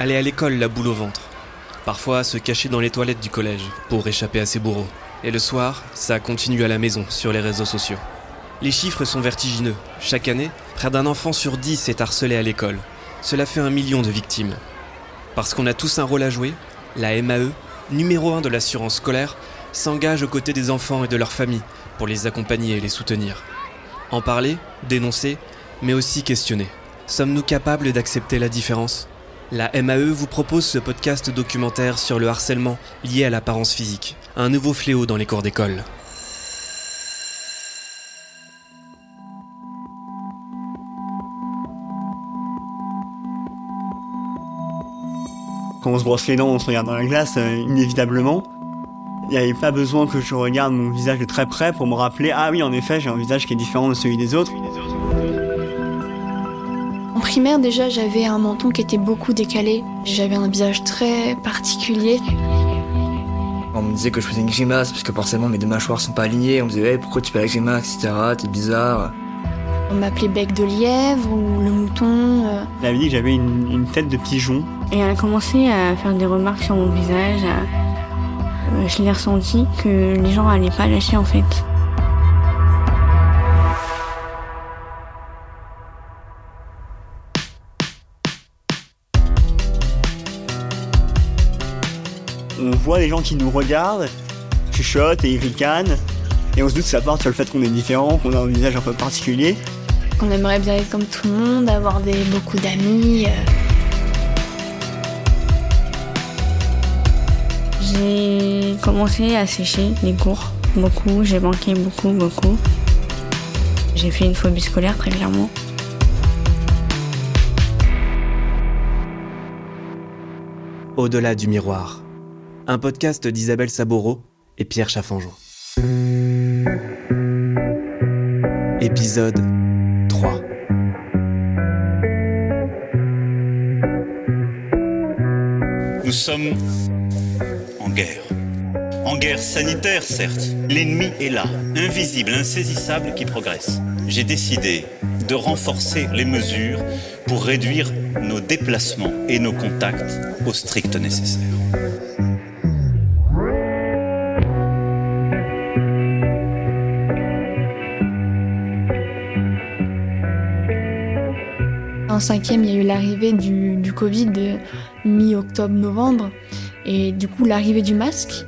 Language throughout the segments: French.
aller à l'école la boule au ventre. Parfois se cacher dans les toilettes du collège pour échapper à ses bourreaux. Et le soir, ça continue à la maison, sur les réseaux sociaux. Les chiffres sont vertigineux. Chaque année, près d'un enfant sur dix est harcelé à l'école. Cela fait un million de victimes. Parce qu'on a tous un rôle à jouer, la MAE, numéro un de l'assurance scolaire, s'engage aux côtés des enfants et de leurs familles pour les accompagner et les soutenir. En parler, dénoncer, mais aussi questionner. Sommes-nous capables d'accepter la différence? La MAE vous propose ce podcast documentaire sur le harcèlement lié à l'apparence physique, un nouveau fléau dans les cours d'école. Quand on se brosse les dents, on se regarde dans la glace, euh, inévitablement. Il n'y avait pas besoin que je regarde mon visage de très près pour me rappeler ah oui, en effet, j'ai un visage qui est différent de celui des autres. Primaire, déjà, j'avais un menton qui était beaucoup décalé. J'avais un visage très particulier. On me disait que je faisais une grimace parce que forcément mes deux mâchoires sont pas alignées. On me disait hey, pourquoi tu fais la grimace, etc. T'es bizarre. On m'appelait bec de lièvre ou le mouton. euh. Elle avait dit que j'avais une, une tête de pigeon. Et elle a commencé à faire des remarques sur mon visage. à- euh, Je l'ai ressenti que les gens allaient pas lâcher en fait. Voit des gens qui nous regardent, chuchotent et ils ricanent. Et on se doute que ça part sur le fait qu'on est différent, qu'on a un visage un peu particulier. On aimerait bien être comme tout le monde, avoir des, beaucoup d'amis. euh. J'ai commencé à sécher les cours beaucoup. J'ai manqué beaucoup, beaucoup. J'ai fait une phobie scolaire très clairement. Au-delà du miroir. Un podcast d'Isabelle Saboro et Pierre Chaffanjon. Épisode 3. Nous sommes en guerre. En guerre sanitaire, certes. L'ennemi est là, invisible, insaisissable, qui progresse. J'ai décidé de renforcer les mesures pour réduire nos déplacements et nos contacts au strict nécessaire. Cinquième, il y a eu l'arrivée du, Covid mi-octobre-novembre. Et du coup, l'arrivée du masque.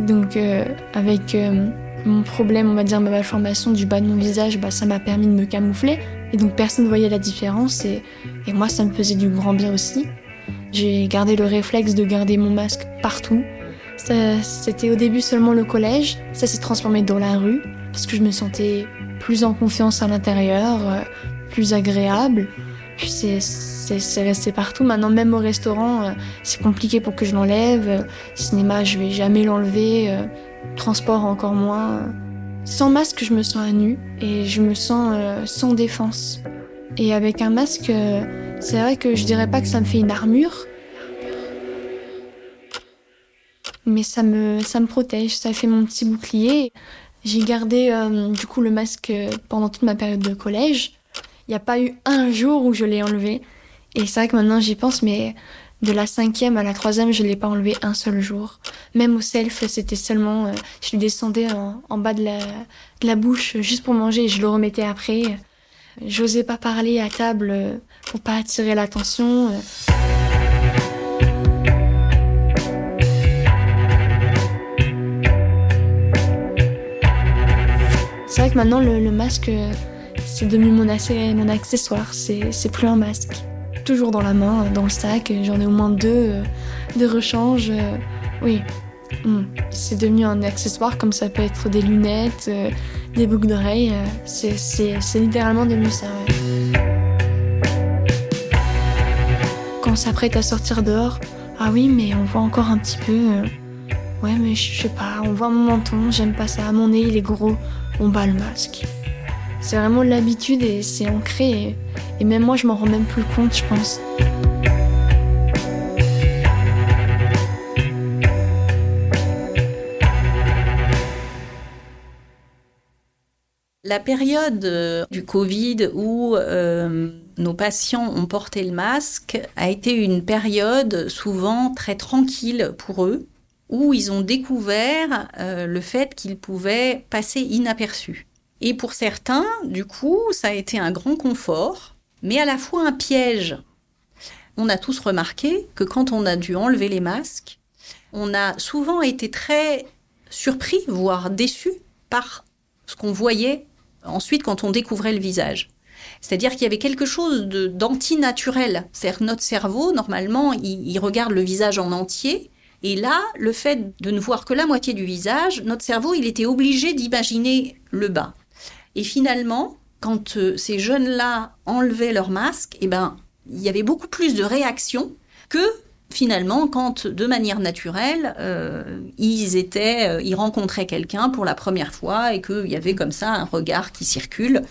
Donc, euh, avec euh, mon problème, on va dire, ma malformation du bas de mon visage, bah, ça m'a permis de me camoufler. Et donc, personne ne voyait la différence. Et, moi, ça me faisait du grand bien aussi. J'ai gardé le réflexe de garder mon masque partout. C'était au début seulement le collège. Ça s'est transformé dans la rue. Parce que je me sentais plus en confiance à l'intérieur, euh, plus agréable. Puis c'est resté partout. Maintenant, même au restaurant, euh, c'est compliqué pour que je l'enlève. Euh, Cinéma, je vais jamais l'enlever. Euh, Transport, encore moins. Sans masque, je me sens à nu et je me sens sans défense. Et avec un masque, c'est vrai que je dirais pas que ça me fait une armure, mais ça me, ça me protège, ça fait mon petit bouclier. J'ai gardé du coup le masque pendant toute ma période de collège. Il n'y a pas eu un jour où je l'ai enlevé. Et c'est vrai que maintenant j'y pense, mais de la cinquième à la troisième, je l'ai pas enlevé un seul jour. Même au self, c'était seulement, euh, je le descendais en, bas de la, de la bouche juste pour manger et je le remettais après. J'osais pas parler à table euh, pour pas attirer l'attention. euh. C'est vrai que maintenant le, masque, c'est devenu mon, mon accessoire. C'est plus un masque. Toujours dans la main, euh, dans le sac. euh, J'en ai au moins deux euh, de rechange. oui, Hmm. c'est devenu un accessoire comme ça peut être des lunettes, des boucles d'oreilles. c'est- littéralement devenu ça. Quand on s'apprête à sortir dehors, ah oui, mais on voit encore un petit peu. ouais, mais je sais pas, on voit mon menton, j'aime pas ça. Mon nez, il est gros, on bat le masque. C'est vraiment de l'habitude et c'est ancré. Et, et même moi, je m'en rends même plus compte, je pense. La période euh, du Covid où euh, nos patients ont porté le masque a été une période souvent très tranquille pour eux, où ils ont découvert euh, le fait qu'ils pouvaient passer inaperçus. Et pour certains, du coup, ça a été un grand confort, mais à la fois un piège. On a tous remarqué que quand on a dû enlever les masques, on a souvent été très surpris, voire déçus par ce qu'on voyait ensuite quand on découvrait le visage. C'est-à-dire qu'il y avait quelque chose d'antinaturel. C'est-à-dire que notre cerveau, normalement, il, regarde le visage en entier. Et là, le fait de ne voir que la moitié du visage, notre cerveau, il était obligé d'imaginer le bas. Et finalement, quand euh, ces jeunes-là enlevaient leur masque, eh ben, il y avait beaucoup plus de réactions que finalement, quand de manière naturelle, euh, ils étaient, euh, ils rencontraient quelqu'un pour la première fois et qu'il y avait comme ça un regard qui circule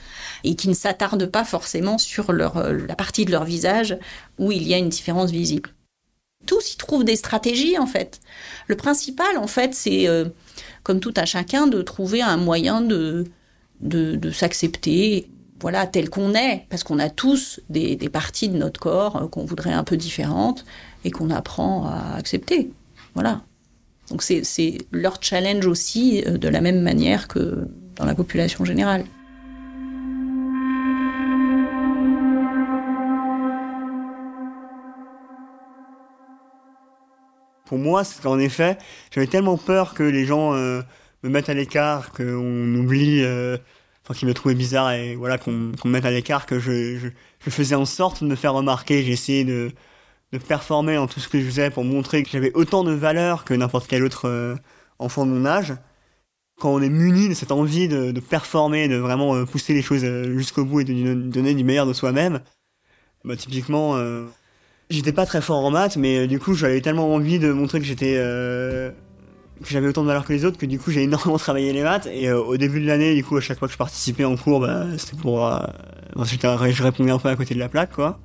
et qui ne s'attarde pas forcément sur la partie de leur visage où il y a une différence visible. Tous y trouvent des stratégies en fait. Le principal en fait, c'est comme tout à chacun de trouver un moyen de, de, s'accepter voilà, tel qu'on est, parce qu'on a tous des, parties de notre corps qu'on voudrait un peu différentes, et qu'on apprend à accepter. Voilà. Donc c'est leur challenge aussi euh, de la même manière que dans la population générale. Pour moi, c'est qu'en effet, j'avais tellement peur que les gens euh, me mettent à l'écart, qu'on oublie, euh, enfin qu'ils me trouvaient bizarre et voilà qu'on me mette à l'écart que je, je, faisais en sorte de me faire remarquer. Essayé de, de performer en tout ce que je faisais pour montrer que j'avais autant de valeur que n'importe quel autre euh, enfant de mon âge. Quand on est muni de cette envie de, de performer, de vraiment euh, pousser les choses jusqu'au bout et de donner du meilleur de soi-même, bah, typiquement, j'étais pas très fort en maths, mais du coup j'avais tellement envie de montrer que j'étais que j'avais autant de valeur que les autres que du coup j'ai énormément travaillé les maths et au début de l'année du coup à chaque fois que je participais en cours bah, c'était pour je répondais un peu à côté de la plaque quoi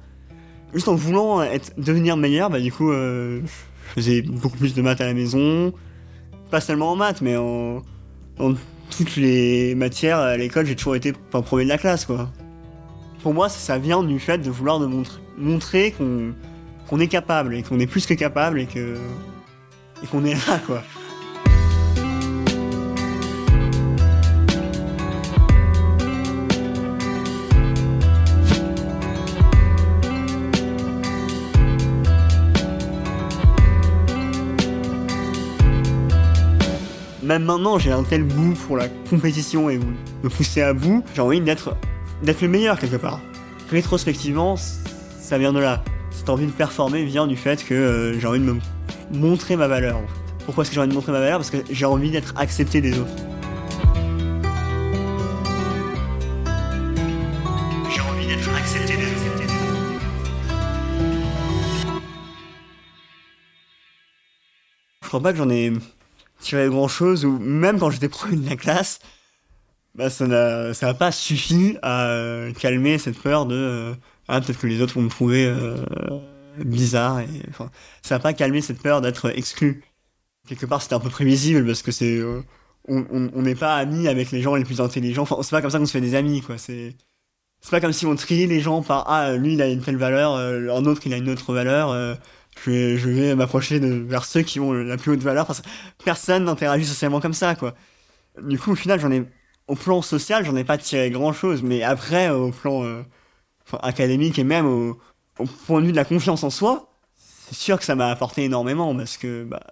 juste en voulant être, devenir meilleur, bah du coup, euh, je faisais beaucoup plus de maths à la maison. Pas seulement en maths, mais en, toutes les matières à l'école, j'ai toujours été pas premier de la classe, quoi. Pour moi, ça, vient du fait de vouloir de montrer, montrer qu'on est capable et qu'on est plus que capable et que et qu'on est là, quoi. Même maintenant, j'ai un tel goût pour la compétition et me pousser à bout, j'ai envie d'être, d'être le meilleur quelque part. Rétrospectivement, ça vient de là. Cette envie de performer vient du fait que euh, j'ai envie de me montrer ma valeur. Pourquoi est-ce que j'ai envie de montrer ma valeur? Parce que j'ai envie d'être accepté des autres. J'ai envie d'être accepté des autres. Je crois pas que j'en ai tirer grand chose ou même quand j'étais premier de la classe, bah ça n'a ça n'a pas suffi à euh, calmer cette peur de euh, ah peut-être que les autres vont me trouver euh, bizarre enfin ça n'a pas calmé cette peur d'être exclu. Quelque part c'était un peu prévisible parce que c'est on n'est pas amis avec les gens les plus intelligents. Enfin, c'est pas comme ça qu'on se fait des amis, quoi. C'est c'est pas comme si on triait les gens par ah lui il a une telle valeur, un autre il a une autre valeur je vais, m'approcher vers ceux qui ont la plus haute valeur parce que personne n'interagit socialement comme ça, quoi. Du coup, au final, j'en ai, au plan social, j'en ai pas tiré grand chose, mais après, au plan euh, académique et même au, point de vue de la confiance en soi, c'est sûr que ça m'a apporté énormément parce que bah,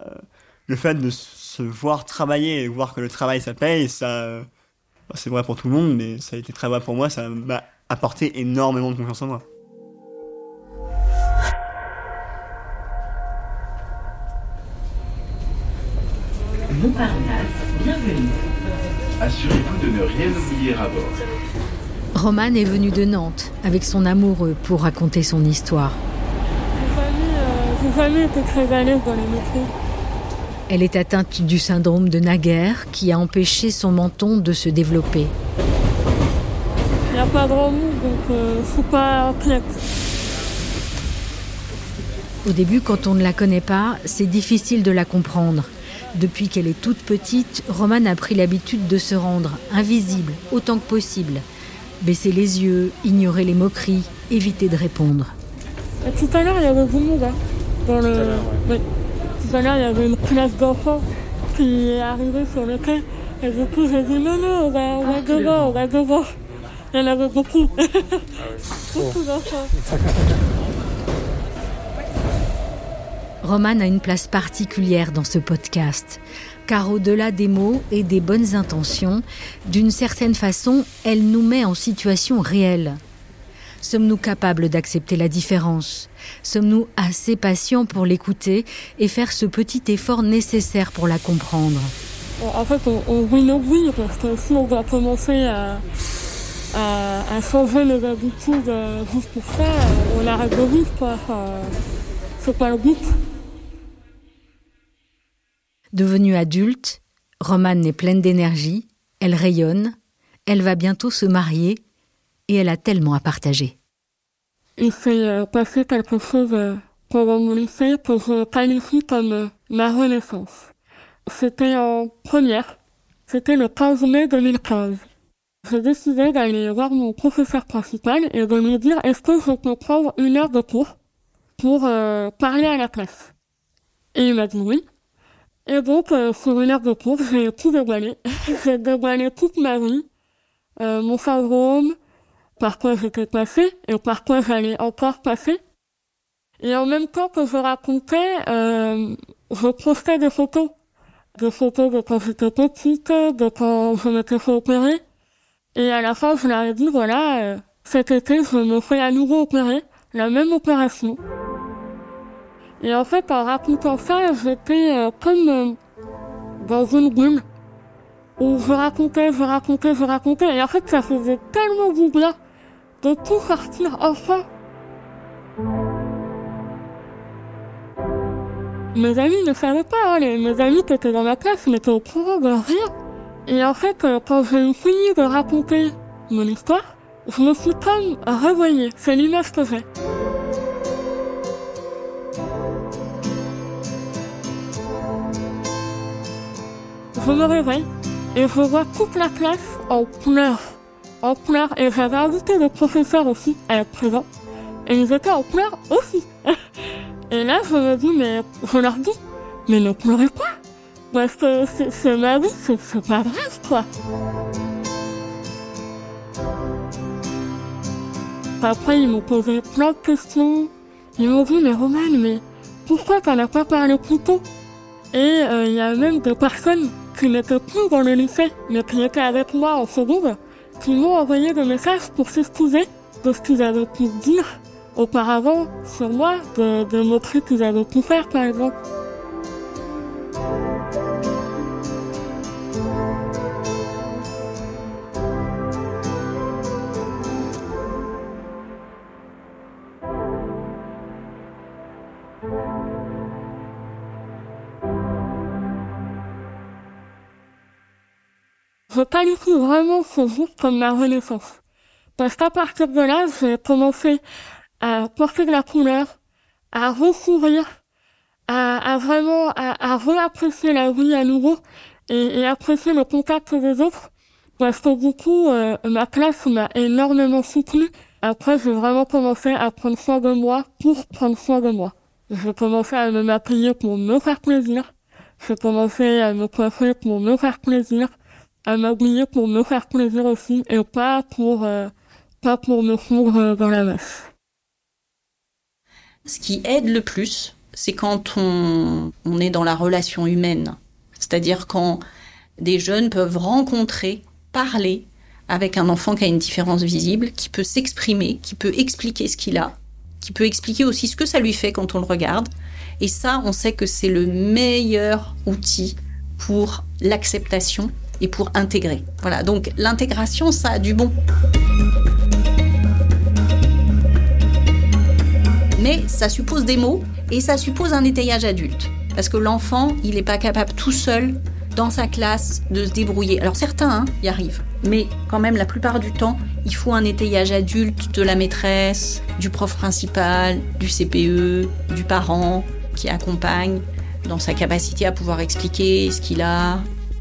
le fait de se voir travailler et voir que le travail ça paye, ça, bah, c'est vrai pour tout le monde, mais ça a été très vrai pour moi, ça m'a apporté énormément de confiance en moi. Bienvenue. Assurez-vous de ne rien oublier à bord. Romane est venue de Nantes avec son amoureux pour raconter son histoire. famille, était très à l'aise dans les métiers. Elle est atteinte du syndrome de Naguère qui a empêché son menton de se développer. Il n'y a pas de remous, donc euh, faut pas Au début, quand on ne la connaît pas, c'est difficile de la comprendre. Depuis qu'elle est toute petite, Romane a pris l'habitude de se rendre invisible autant que possible. Baisser les yeux, ignorer les moqueries, éviter de répondre. Et tout à l'heure, il y avait du monde. Hein, dans le... Tout à l'heure, il y avait une classe d'enfants qui est arrivée sur le quai. Et du coup, j'ai dit non, non, on va, on va devant, on va devant. Il y en avait beaucoup. beaucoup d'enfants. Romane a une place particulière dans ce podcast, car au-delà des mots et des bonnes intentions, d'une certaine façon, elle nous met en situation réelle. Sommes-nous capables d'accepter la différence? Sommes-nous assez patients pour l'écouter et faire ce petit effort nécessaire pour la comprendre? En fait, on, on parce que si on va commencer à, à, à changer les habitudes euh, juste pour ça, on arrête de vivre, quoi. C'est pas le but. Devenue adulte, Romane est pleine d'énergie, elle rayonne, elle va bientôt se marier et elle a tellement à partager. Il s'est euh, passé quelque chose euh, pendant mon lycée que je qualifie comme euh, ma renaissance. C'était en première, c'était le 15 mai 2015. J'ai décidé d'aller voir mon professeur principal et de lui dire est-ce que je peux prendre une heure de cours pour parler à la classe? Et il m'a dit oui. Et donc, euh, une heure de cours, j'ai tout dévoilé. j'ai dévoilé toute ma vie, euh, mon syndrome, par quoi j'étais passée et par quoi j'allais encore passer. Et en même temps que je racontais, euh, je postais des photos. Des photos de quand j'étais petite, de quand je m'étais fait opérer. Et à la fin, je leur ai dit, voilà, euh, cet été, je me fais à nouveau opérer, la même opération. Et en fait, en racontant ça, j'étais euh, comme euh, dans une bulle où je racontais, je racontais, je racontais. Et en fait, ça faisait tellement du bien de tout sortir enfin. Mes amis ne savaient pas, hein, les, mes amis qui étaient dans ma classe n'étaient au courant de rien. Et en fait, euh, quand j'ai fini de raconter mon histoire, je me suis comme revoyée. C'est l'image que j'ai. Je me réveille et je vois toute la classe en pleurs. En pleurs. Et j'avais invité le professeur aussi à être présent. Et ils étaient en pleurs aussi. et là, je me dis, mais je leur dis, mais ne pleurez pas. Parce que c'est ma vie, c'est pas grave, quoi. Après, ils m'ont posé plein de questions. Ils m'ont dit, mais Romane, mais pourquoi t'en as pas parlé plus tôt? Et euh, il y a même des personnes qui n'étaient plus dans le lycée, mais qui étaient avec moi en seconde, qui m'ont envoyé des messages pour s'excuser de ce qu'ils avaient pu dire auparavant sur moi, de, de qu'ils avaient pu faire, par exemple. Je qualifie vraiment ce jour comme ma renaissance. Parce qu'à partir de là, j'ai commencé à porter de la couleur, à ressourire, à, à vraiment, à, à réapprécier la vie à nouveau et, et apprécier le contact des autres. Parce que du coup, euh, ma classe m'a énormément soutenu. Après, j'ai vraiment commencé à prendre soin de moi pour prendre soin de moi. J'ai commencé à me maquiller pour me faire plaisir. J'ai commencé à me coiffer pour me faire plaisir à m'habiller pour me faire plaisir aussi et pas pour euh, pas pour me fondre dans la masse. Ce qui aide le plus, c'est quand on, on est dans la relation humaine. C'est-à-dire quand des jeunes peuvent rencontrer, parler avec un enfant qui a une différence visible, qui peut s'exprimer, qui peut expliquer ce qu'il a, qui peut expliquer aussi ce que ça lui fait quand on le regarde. Et ça, on sait que c'est le meilleur outil pour l'acceptation et pour intégrer. Voilà, donc l'intégration, ça a du bon. Mais ça suppose des mots et ça suppose un étayage adulte. Parce que l'enfant, il n'est pas capable tout seul, dans sa classe, de se débrouiller. Alors certains hein, y arrivent, mais quand même la plupart du temps, il faut un étayage adulte de la maîtresse, du prof principal, du CPE, du parent qui accompagne dans sa capacité à pouvoir expliquer ce qu'il a.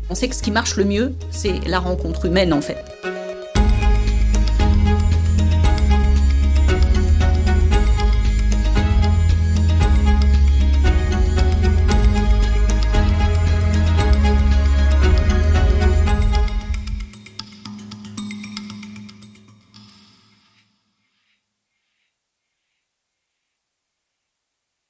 On sait que ce qui marche le mieux, c'est la rencontre humaine en fait.